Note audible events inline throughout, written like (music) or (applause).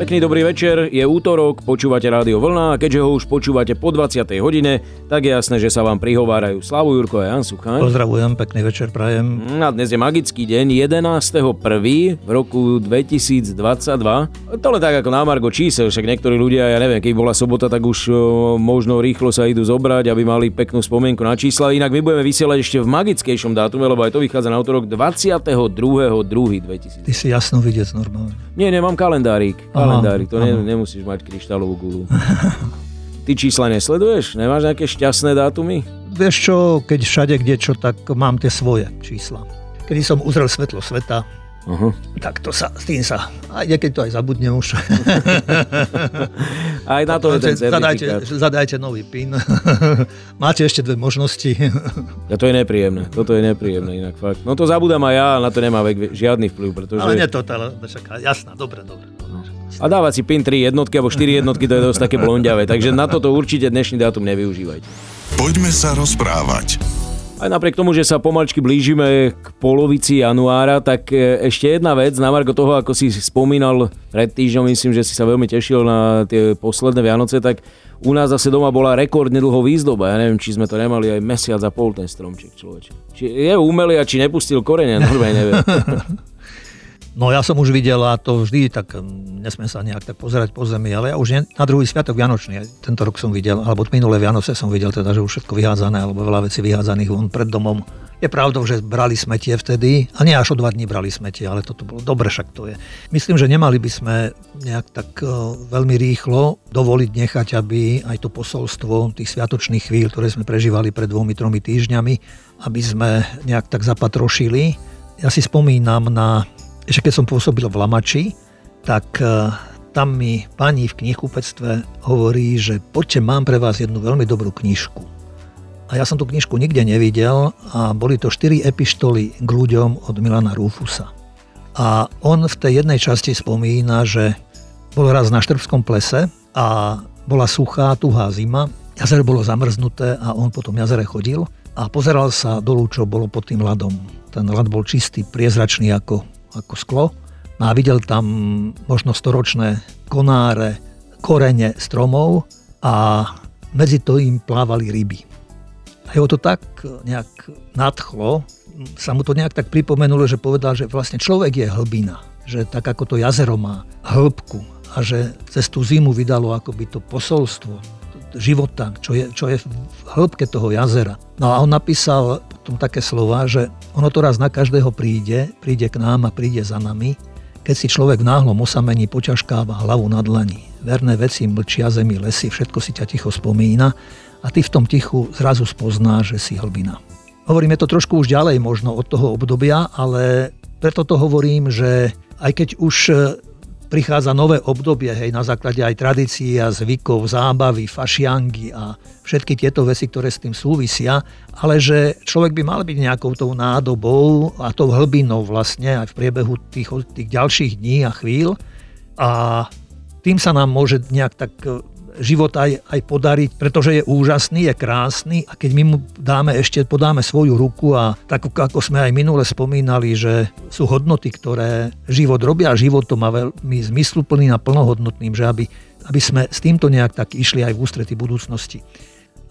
Pekný dobrý večer, je útorok, počúvate Rádio Vlna a keďže ho už počúvate po 20. hodine, tak je jasné, že sa vám prihovárajú Slavu Jurko a Jan Suchaň. Pozdravujem, pekný večer prajem. A dnes je magický deň, 11.1. v roku 2022. To len tak ako na Margo čísel, však niektorí ľudia, ja neviem, keď bola sobota, tak už možno rýchlo sa idú zobrať, aby mali peknú spomienku na čísla. Inak my budeme vysielať ešte v magickejšom dátume, lebo aj to vychádza na útorok 22.2.2000. Ty si jasno vidieť normálne. Nie, nemám kalendárik. Aha kalendári, to ne, nemusíš mať kryštálovú gulu. (laughs) Ty čísla nesleduješ? Nemáš nejaké šťastné dátumy? Vieš čo, keď všade kde čo, tak mám tie svoje čísla. Kedy som uzrel svetlo sveta, Uh-huh. Tak to sa, s tým sa, aj niekedy to aj zabudnem už. (laughs) aj na to je ten zadajte, zadajte nový PIN. (laughs) Máte ešte dve možnosti. ja to je nepríjemné, toto je nepríjemné inak fakt. No to zabudám aj ja, na to nemá žiadny vplyv, pretože... Ale nie to, ale, jasná, dobre, dobre. dobre. A dávať si PIN 3 jednotky alebo 4 jednotky, to je dosť také blondiavé. Takže na toto určite dnešný dátum nevyužívajte. Poďme sa rozprávať. Aj napriek tomu, že sa pomalčky blížime k polovici januára, tak e, ešte jedna vec, na Marko toho, ako si spomínal pred týždňom, myslím, že si sa veľmi tešil na tie posledné Vianoce, tak u nás zase doma bola rekordne dlho výzdoba. Ja neviem, či sme to nemali aj mesiac a pol ten stromček človeče. Či je umelý a či nepustil korene, normálne (laughs) neviem. No ja som už videl a to vždy, tak mm, nesmiem sa nejak tak pozerať po zemi, ale ja už na druhý sviatok Vianočný, tento rok som videl, alebo minulé Vianoce som videl teda, že už všetko vyhádzané, alebo veľa vecí vyhádzaných von pred domom. Je pravdou, že brali smetie vtedy, a nie až o dva dní brali smetie, ale toto bolo dobre, však to je. Myslím, že nemali by sme nejak tak e, veľmi rýchlo dovoliť nechať, aby aj to posolstvo tých sviatočných chvíľ, ktoré sme prežívali pred dvomi, tromi týždňami, aby sme nejak tak zapatrošili. Ja si spomínam na ešte keď som pôsobil v Lamači, tak e, tam mi pani v knihkupectve hovorí, že poďte, mám pre vás jednu veľmi dobrú knižku. A ja som tú knižku nikde nevidel a boli to 4 epištoly k ľuďom od Milana Rufusa. A on v tej jednej časti spomína, že bol raz na Štrbskom plese a bola suchá, tuhá zima, jazero bolo zamrznuté a on po tom jazere chodil a pozeral sa dolu, čo bolo pod tým ľadom. Ten ľad bol čistý, priezračný ako ako sklo no a videl tam možno storočné konáre, korene stromov a medzi to im plávali ryby. A jeho to tak nejak nadchlo, sa mu to nejak tak pripomenulo, že povedal, že vlastne človek je hlbina, že tak ako to jazero má hĺbku a že cez tú zimu vydalo akoby to posolstvo života, čo je, čo je v hĺbke toho jazera. No a on napísal potom také slova, že ono to raz na každého príde, príde k nám a príde za nami, keď si človek v náhlom osamení poťažkáva hlavu na dlani. Verné veci mlčia zemi lesy, všetko si ťa ticho spomína a ty v tom tichu zrazu spoznáš, že si hlbina. Hovoríme to trošku už ďalej možno od toho obdobia, ale preto to hovorím, že aj keď už prichádza nové obdobie, hej, na základe aj tradícií a zvykov, zábavy, fašiangy a všetky tieto veci, ktoré s tým súvisia, ale že človek by mal byť nejakou tou nádobou a tou hlbinou vlastne aj v priebehu tých, tých ďalších dní a chvíľ. A tým sa nám môže nejak tak život aj, aj podariť, pretože je úžasný, je krásny a keď my mu dáme ešte, podáme svoju ruku a tak ako sme aj minule spomínali, že sú hodnoty, ktoré život robia a život to má veľmi zmysluplný a plnohodnotným, že aby, aby sme s týmto nejak tak išli aj v ústrety budúcnosti.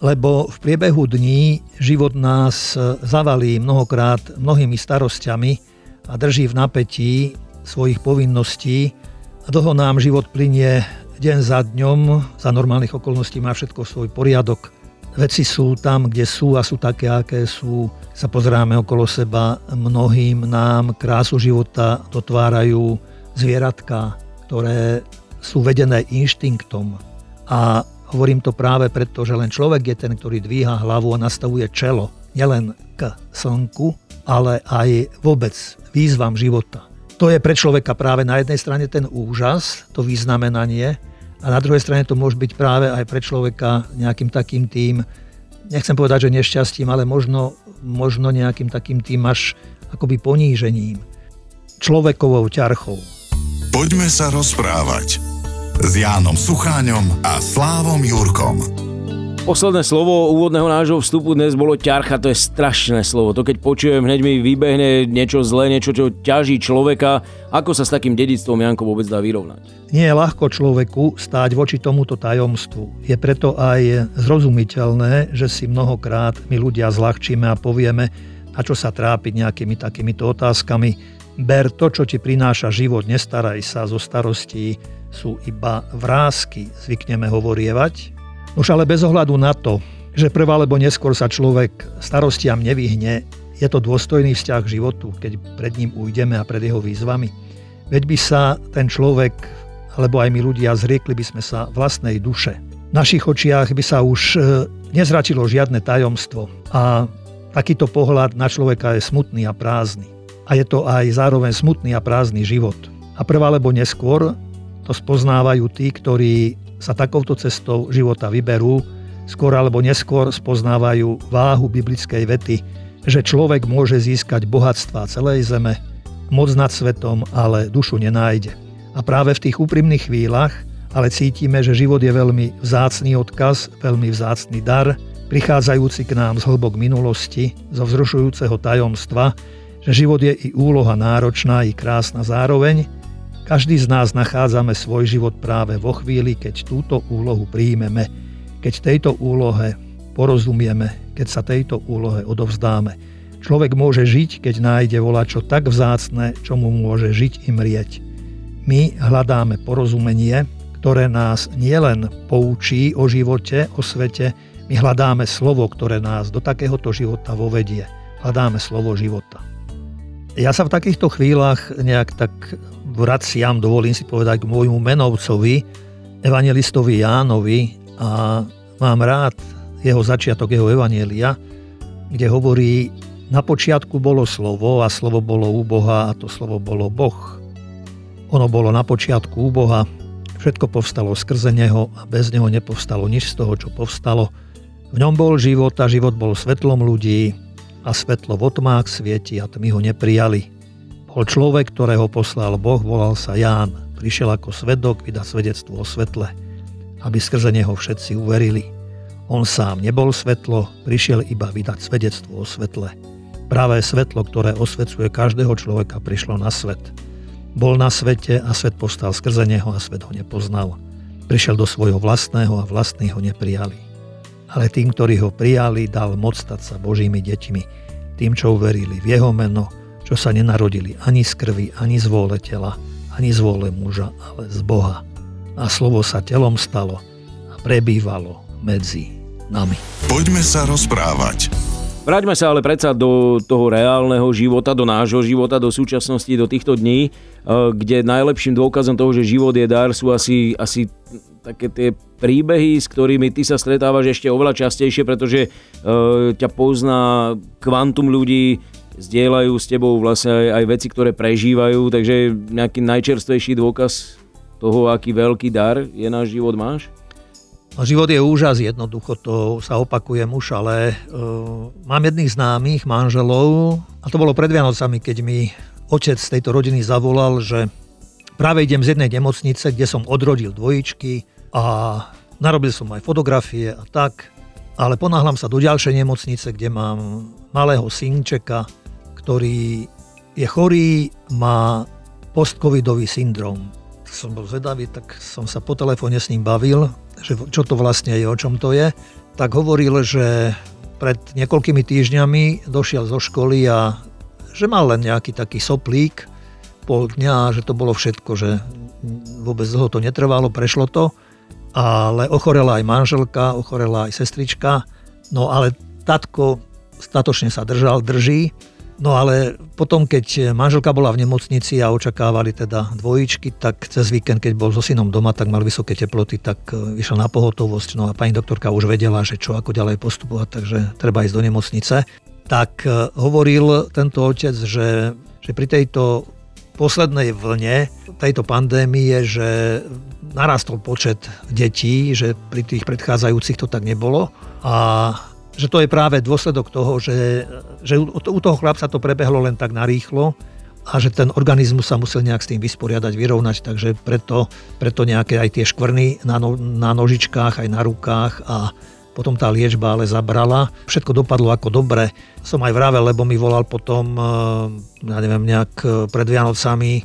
Lebo v priebehu dní život nás zavalí mnohokrát mnohými starosťami a drží v napätí svojich povinností a dlho nám život plinie deň za dňom, za normálnych okolností má všetko svoj poriadok. Veci sú tam, kde sú a sú také, aké sú. Sa pozeráme okolo seba, mnohým nám krásu života dotvárajú zvieratka, ktoré sú vedené inštinktom. A hovorím to práve preto, že len človek je ten, ktorý dvíha hlavu a nastavuje čelo nielen k slnku, ale aj vôbec výzvam života. To je pre človeka práve na jednej strane ten úžas, to vyznamenanie, a na druhej strane to môže byť práve aj pre človeka nejakým takým tým, nechcem povedať, že nešťastím, ale možno, možno nejakým takým tým až akoby ponížením. Človekovou ťarchou. Poďme sa rozprávať s Jánom Sucháňom a Slávom Jurkom. Posledné slovo úvodného nášho vstupu dnes bolo ťarcha, to je strašné slovo. To keď počujem, hneď mi vybehne niečo zlé, niečo, čo ťaží človeka. Ako sa s takým dedictvom Janko vôbec dá vyrovnať? Nie je ľahko človeku stáť voči tomuto tajomstvu. Je preto aj zrozumiteľné, že si mnohokrát my ľudia zľahčíme a povieme, na čo sa trápiť nejakými takýmito otázkami. Ber to, čo ti prináša život, nestaraj sa zo starostí, sú iba vrázky, zvykneme hovorievať, už ale bez ohľadu na to, že prvá alebo neskôr sa človek starostiam nevyhne, je to dôstojný vzťah k životu, keď pred ním ujdeme a pred jeho výzvami. Veď by sa ten človek, alebo aj my ľudia, zriekli by sme sa vlastnej duše. V našich očiach by sa už e, nezračilo žiadne tajomstvo a takýto pohľad na človeka je smutný a prázdny. A je to aj zároveň smutný a prázdny život. A prvá alebo neskôr to spoznávajú tí, ktorí sa takouto cestou života vyberú, skôr alebo neskôr spoznávajú váhu biblickej vety, že človek môže získať bohatstva celej zeme, moc nad svetom, ale dušu nenájde. A práve v tých úprimných chvíľach ale cítime, že život je veľmi vzácný odkaz, veľmi vzácný dar, prichádzajúci k nám z hlbok minulosti, zo vzrušujúceho tajomstva, že život je i úloha náročná, i krásna zároveň, každý z nás nachádzame svoj život práve vo chvíli, keď túto úlohu príjmeme, keď tejto úlohe porozumieme, keď sa tejto úlohe odovzdáme. Človek môže žiť, keď nájde čo tak vzácne, čo mu môže žiť i mrieť. My hľadáme porozumenie, ktoré nás nielen poučí o živote, o svete, my hľadáme slovo, ktoré nás do takéhoto života vovedie. Hľadáme slovo života. Ja sa v takýchto chvíľach nejak tak vraciam, dovolím si povedať, k môjmu menovcovi, evangelistovi Jánovi a mám rád jeho začiatok, jeho evanielia, kde hovorí, na počiatku bolo slovo a slovo bolo u Boha a to slovo bolo Boh. Ono bolo na počiatku u Boha, všetko povstalo skrze Neho a bez Neho nepovstalo nič z toho, čo povstalo. V ňom bol život a život bol svetlom ľudí a svetlo v otmách svieti a tmy ho neprijali. Bol človek, ktorého poslal Boh, volal sa Ján. Prišiel ako svedok vydať svedectvo o svetle, aby skrze neho všetci uverili. On sám nebol svetlo, prišiel iba vydať svedectvo o svetle. Práve svetlo, ktoré osvecuje každého človeka, prišlo na svet. Bol na svete a svet postal skrze neho a svet ho nepoznal. Prišiel do svojho vlastného a vlastní ho neprijali. Ale tým, ktorí ho prijali, dal moc stať sa Božími deťmi, tým, čo uverili v jeho meno, čo sa nenarodili ani z krvi, ani z vôle tela, ani z vôle muža, ale z Boha. A slovo sa telom stalo a prebývalo medzi nami. Poďme sa rozprávať. Vráťme sa ale predsa do toho reálneho života, do nášho života, do súčasnosti, do týchto dní, eh, kde najlepším dôkazom toho, že život je dar, sú asi, asi také tie príbehy, s ktorými ty sa stretávaš ešte oveľa častejšie, pretože uh, ťa pozná kvantum ľudí, zdieľajú s tebou vlastne aj, aj veci, ktoré prežívajú, takže nejaký najčerstvejší dôkaz toho, aký veľký dar je náš život máš? No, život je úžas, jednoducho to sa opakujem už, ale uh, mám jedných známych manželov a to bolo pred Vianocami, keď mi otec z tejto rodiny zavolal, že práve idem z jednej nemocnice, kde som odrodil dvojičky a narobil som aj fotografie a tak, ale ponáhľam sa do ďalšej nemocnice, kde mám malého synčeka, ktorý je chorý, má postcovidový syndrom. Som bol zvedavý, tak som sa po telefóne s ním bavil, že čo to vlastne je, o čom to je. Tak hovoril, že pred niekoľkými týždňami došiel zo školy a že mal len nejaký taký soplík pol dňa, že to bolo všetko, že vôbec dlho to netrvalo, prešlo to, ale ochorela aj manželka, ochorela aj sestrička, no ale tatko statočne sa držal, drží No ale potom, keď manželka bola v nemocnici a očakávali teda dvojičky, tak cez víkend, keď bol so synom doma, tak mal vysoké teploty, tak e, vyšiel na pohotovosť. No a pani doktorka už vedela, že čo ako ďalej postupovať, takže treba ísť do nemocnice. Tak e, hovoril tento otec, že, že pri tejto poslednej vlne tejto pandémie, že narastol počet detí, že pri tých predchádzajúcich to tak nebolo. A že to je práve dôsledok toho, že, že u toho chlapca to prebehlo len tak narýchlo a že ten organizmus sa musel nejak s tým vysporiadať, vyrovnať, takže preto, preto nejaké aj tie škvrny na, no, na nožičkách, aj na rukách a potom tá liečba ale zabrala. Všetko dopadlo ako dobre. Som aj vravel, lebo mi volal potom, ja neviem, nejak pred Vianocami,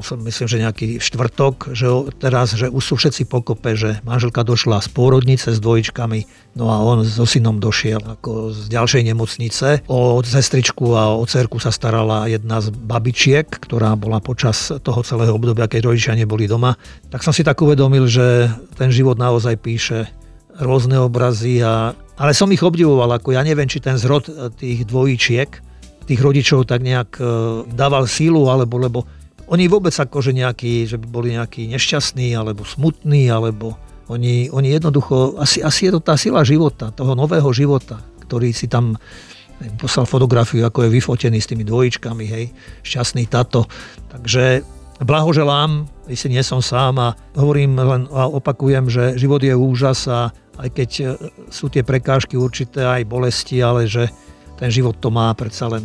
myslím, že nejaký štvrtok, že teraz, že už sú všetci pokope, že manželka došla z pôrodnice s dvojičkami, no a on so synom došiel ako z ďalšej nemocnice. O sestričku a o cerku sa starala jedna z babičiek, ktorá bola počas toho celého obdobia, keď rodičia neboli doma. Tak som si tak uvedomil, že ten život naozaj píše rôzne obrazy, a, ale som ich obdivoval, ako ja neviem, či ten zrod tých dvojičiek, tých rodičov tak nejak e, dával sílu, alebo lebo oni vôbec akože nejakí, že by boli nejakí nešťastní alebo smutní, alebo oni, oni jednoducho, asi, asi je to tá sila života, toho nového života, ktorý si tam poslal fotografiu, ako je vyfotený s tými dvojičkami, hej, šťastný tato. Takže blahoželám, si nie som sám a hovorím len a opakujem, že život je úžas a aj keď e, sú tie prekážky určité, aj bolesti, ale že ten život to má predsa len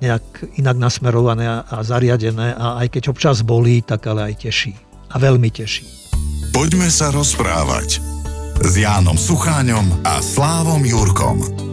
nejak inak nasmerované a zariadené a aj keď občas bolí, tak ale aj teší. A veľmi teší. Poďme sa rozprávať s Jánom Sucháňom a Slávom Jurkom.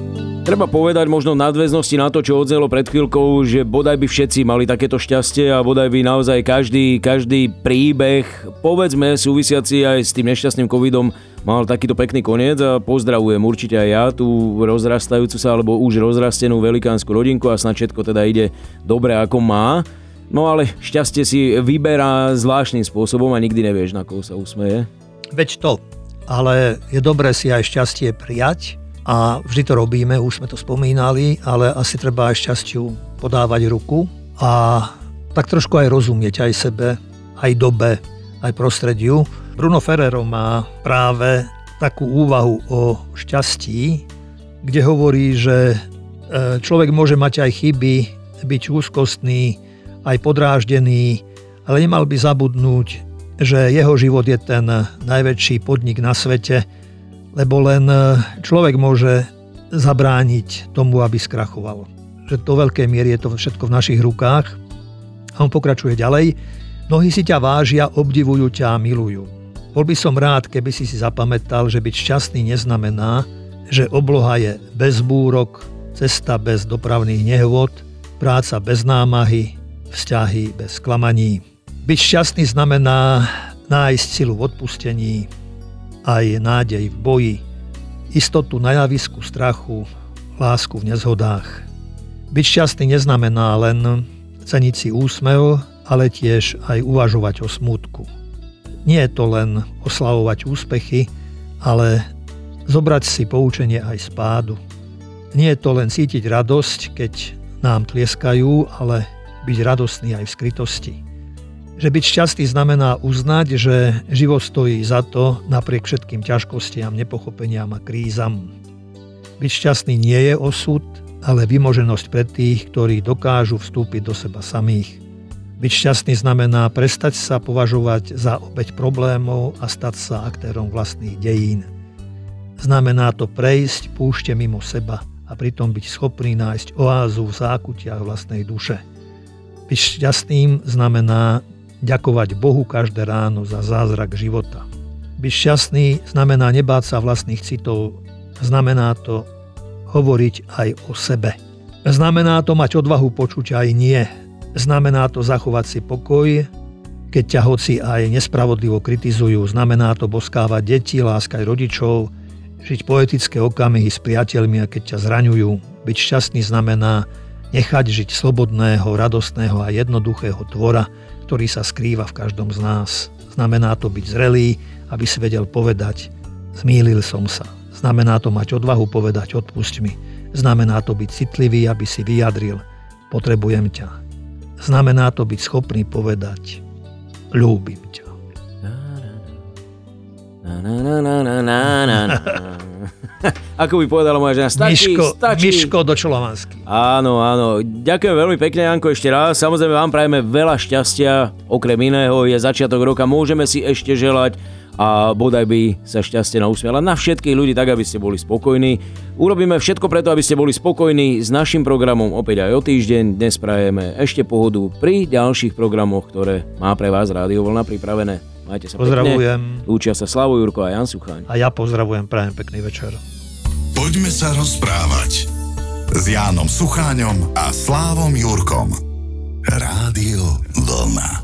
Treba povedať možno nadväznosti na to, čo odznelo pred chvíľkou, že bodaj by všetci mali takéto šťastie a bodaj by naozaj každý, každý príbeh, povedzme súvisiaci aj s tým nešťastným covidom, mal takýto pekný koniec a pozdravujem určite aj ja tú rozrastajúcu sa alebo už rozrastenú velikánsku rodinku a snad všetko teda ide dobre ako má. No ale šťastie si vyberá zvláštnym spôsobom a nikdy nevieš, na koho sa usmeje. Veď to, ale je dobré si aj šťastie prijať, a vždy to robíme, už sme to spomínali, ale asi treba aj šťastiu podávať ruku a tak trošku aj rozumieť aj sebe, aj dobe, aj prostrediu. Bruno Ferrero má práve takú úvahu o šťastí, kde hovorí, že e, človek môže mať aj chyby, byť úzkostný, aj podráždený, ale nemal by zabudnúť, že jeho život je ten najväčší podnik na svete, lebo len e, človek môže zabrániť tomu, aby skrachoval. Že do veľkej miery je to všetko v našich rukách. A on pokračuje ďalej. Mnohí si ťa vážia, obdivujú ťa a milujú. Bol by som rád, keby si si zapamätal, že byť šťastný neznamená, že obloha je bez búrok, cesta bez dopravných nehôd, práca bez námahy, vzťahy bez klamaní. Byť šťastný znamená nájsť silu v odpustení, aj nádej v boji, istotu na javisku strachu, lásku v nezhodách. Byť šťastný neznamená len ceniť si úsmev, ale tiež aj uvažovať o smutku. Nie je to len oslavovať úspechy, ale zobrať si poučenie aj z pádu. Nie je to len cítiť radosť, keď nám tlieskajú, ale byť radostný aj v skrytosti. Že byť šťastný znamená uznať, že život stojí za to napriek všetkým ťažkostiam, nepochopeniam a krízam. Byť šťastný nie je osud, ale vymoženosť pre tých, ktorí dokážu vstúpiť do seba samých. Byť šťastný znamená prestať sa považovať za obeď problémov a stať sa aktérom vlastných dejín. Znamená to prejsť púšte mimo seba a pritom byť schopný nájsť oázu v zákutiach vlastnej duše. Byť šťastným znamená ďakovať Bohu každé ráno za zázrak života. Byť šťastný znamená nebáť sa vlastných citov, znamená to hovoriť aj o sebe. Znamená to mať odvahu počuť aj nie. Znamená to zachovať si pokoj, keď ťa hoci aj nespravodlivo kritizujú. Znamená to boskávať deti, láskať rodičov, žiť poetické okamihy s priateľmi a keď ťa zraňujú. Byť šťastný znamená nechať žiť slobodného, radostného a jednoduchého tvora, ktorý sa skrýva v každom z nás. Znamená to byť zrelý, aby si vedel povedať, zmýlil som sa. Znamená to mať odvahu povedať, odpusť mi. Znamená to byť citlivý, aby si vyjadril, potrebujem ťa. Znamená to byť schopný povedať, ľúbim ťa. Na, na, na, na, na, na, na. (laughs) Ako by povedala moja žena, stačí, Miško, stačí. Miško do Čolovansky. Áno, áno. Ďakujem veľmi pekne, Janko, ešte raz. Samozrejme vám prajeme veľa šťastia. Okrem iného je začiatok roka, môžeme si ešte želať a bodaj by sa šťastie nausmiala na všetkých ľudí, tak aby ste boli spokojní. Urobíme všetko preto, aby ste boli spokojní s našim programom opäť aj o týždeň. Dnes prajeme ešte pohodu pri ďalších programoch, ktoré má pre vás Rádio Vlna pripravené. Majte sa Pozdravujem. Pekne. Lúčia sa Slavo Jurko a Jan Suchaň. A ja pozdravujem, prajem pekný večer. Poďme sa rozprávať s Jánom Sucháňom a Slávom Jurkom. Rádio Vlna.